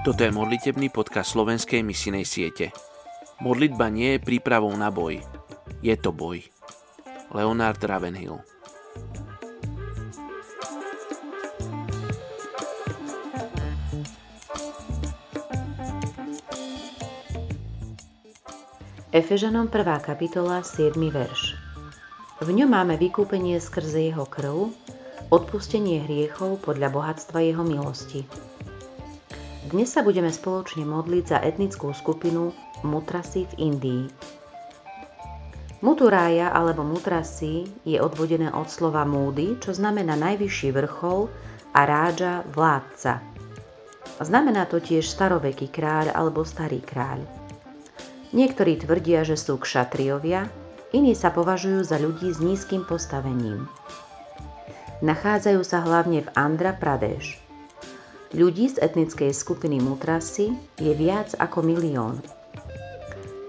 Toto je modlitebný podcast slovenskej misinej siete. Modlitba nie je prípravou na boj. Je to boj. Leonard Ravenhill Efežanom 1. kapitola 7. verš V ňom máme vykúpenie skrze jeho krv, odpustenie hriechov podľa bohatstva jeho milosti. Dnes sa budeme spoločne modliť za etnickú skupinu Mutrasi v Indii. Muturája alebo Mutrasi je odvodené od slova múdy, čo znamená najvyšší vrchol a rádža vládca. Znamená to tiež staroveký kráľ alebo starý kráľ. Niektorí tvrdia, že sú kšatriovia, iní sa považujú za ľudí s nízkym postavením. Nachádzajú sa hlavne v Andhra Pradesh. Ľudí z etnickej skupiny Mutrasi je viac ako milión.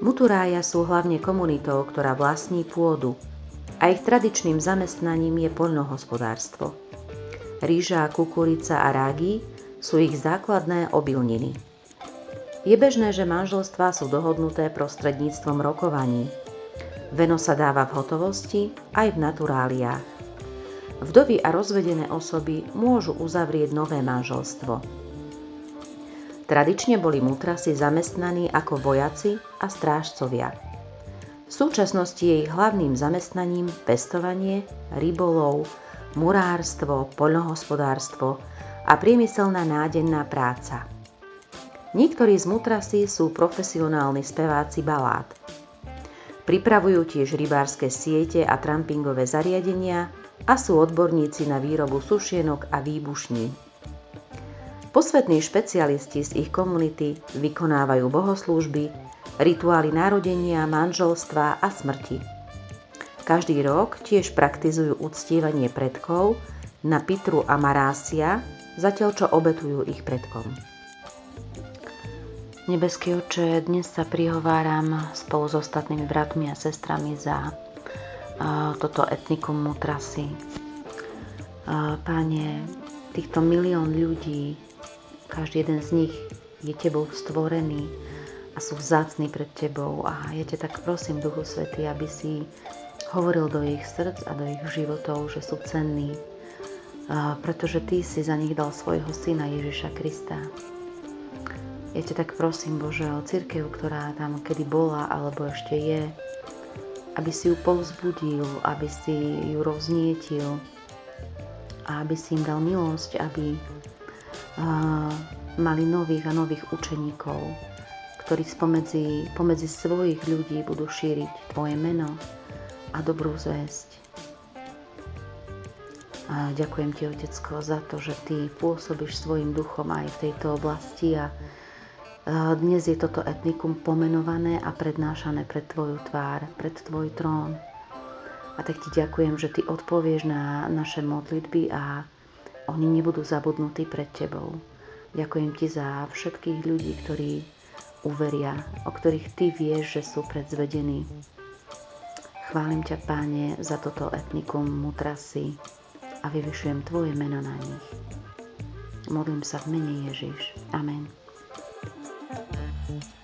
Muturája sú hlavne komunitou, ktorá vlastní pôdu a ich tradičným zamestnaním je poľnohospodárstvo. Ríža, kukurica a rágy sú ich základné obilniny. Je bežné, že manželstvá sú dohodnuté prostredníctvom rokovaní. Veno sa dáva v hotovosti aj v naturáliách. Vdovy a rozvedené osoby môžu uzavrieť nové manželstvo. Tradične boli mutrasy zamestnaní ako vojaci a strážcovia. V súčasnosti je ich hlavným zamestnaním pestovanie, rybolov, murárstvo, poľnohospodárstvo a priemyselná nádenná práca. Niektorí z mutrasy sú profesionálni speváci balád. Pripravujú tiež rybárske siete a trampingové zariadenia a sú odborníci na výrobu sušienok a výbušní. Posvetní špecialisti z ich komunity vykonávajú bohoslúžby, rituály narodenia, manželstva a smrti. Každý rok tiež praktizujú uctievanie predkov na Pitru a Marásia, zatiaľ čo obetujú ich predkom. Nebeský oče, dnes sa prihováram spolu s ostatnými bratmi a sestrami za toto etnikum Mutrasy. Páne, týchto milión ľudí, každý jeden z nich je tebou stvorený a sú vzácni pred tebou a ja ťa tak prosím, Duchu Svety, aby si hovoril do ich srdc a do ich životov, že sú cenní, pretože Ty si za nich dal svojho syna Ježiša Krista. Ťa tak prosím, Bože, o církev, ktorá tam kedy bola alebo ešte je, aby si ju povzbudil, aby si ju roznietil a aby si im dal milosť, aby mali nových a nových učeníkov, ktorí spomedzi, pomedzi svojich ľudí budú šíriť Tvoje meno a dobrú zväzť. A ďakujem Ti, Otecko, za to, že Ty pôsobíš svojim duchom aj v tejto oblasti a dnes je toto etnikum pomenované a prednášané pred Tvoju tvár, pred Tvoj trón. A tak Ti ďakujem, že Ty odpovieš na naše modlitby a oni nebudú zabudnutí pred Tebou. Ďakujem Ti za všetkých ľudí, ktorí uveria, o ktorých Ty vieš, že sú predzvedení. Chválim ťa, Páne, za toto etnikum Mutrasy a vyvyšujem Tvoje meno na nich. Modlím sa v mene Ježiš. Amen. Thank you.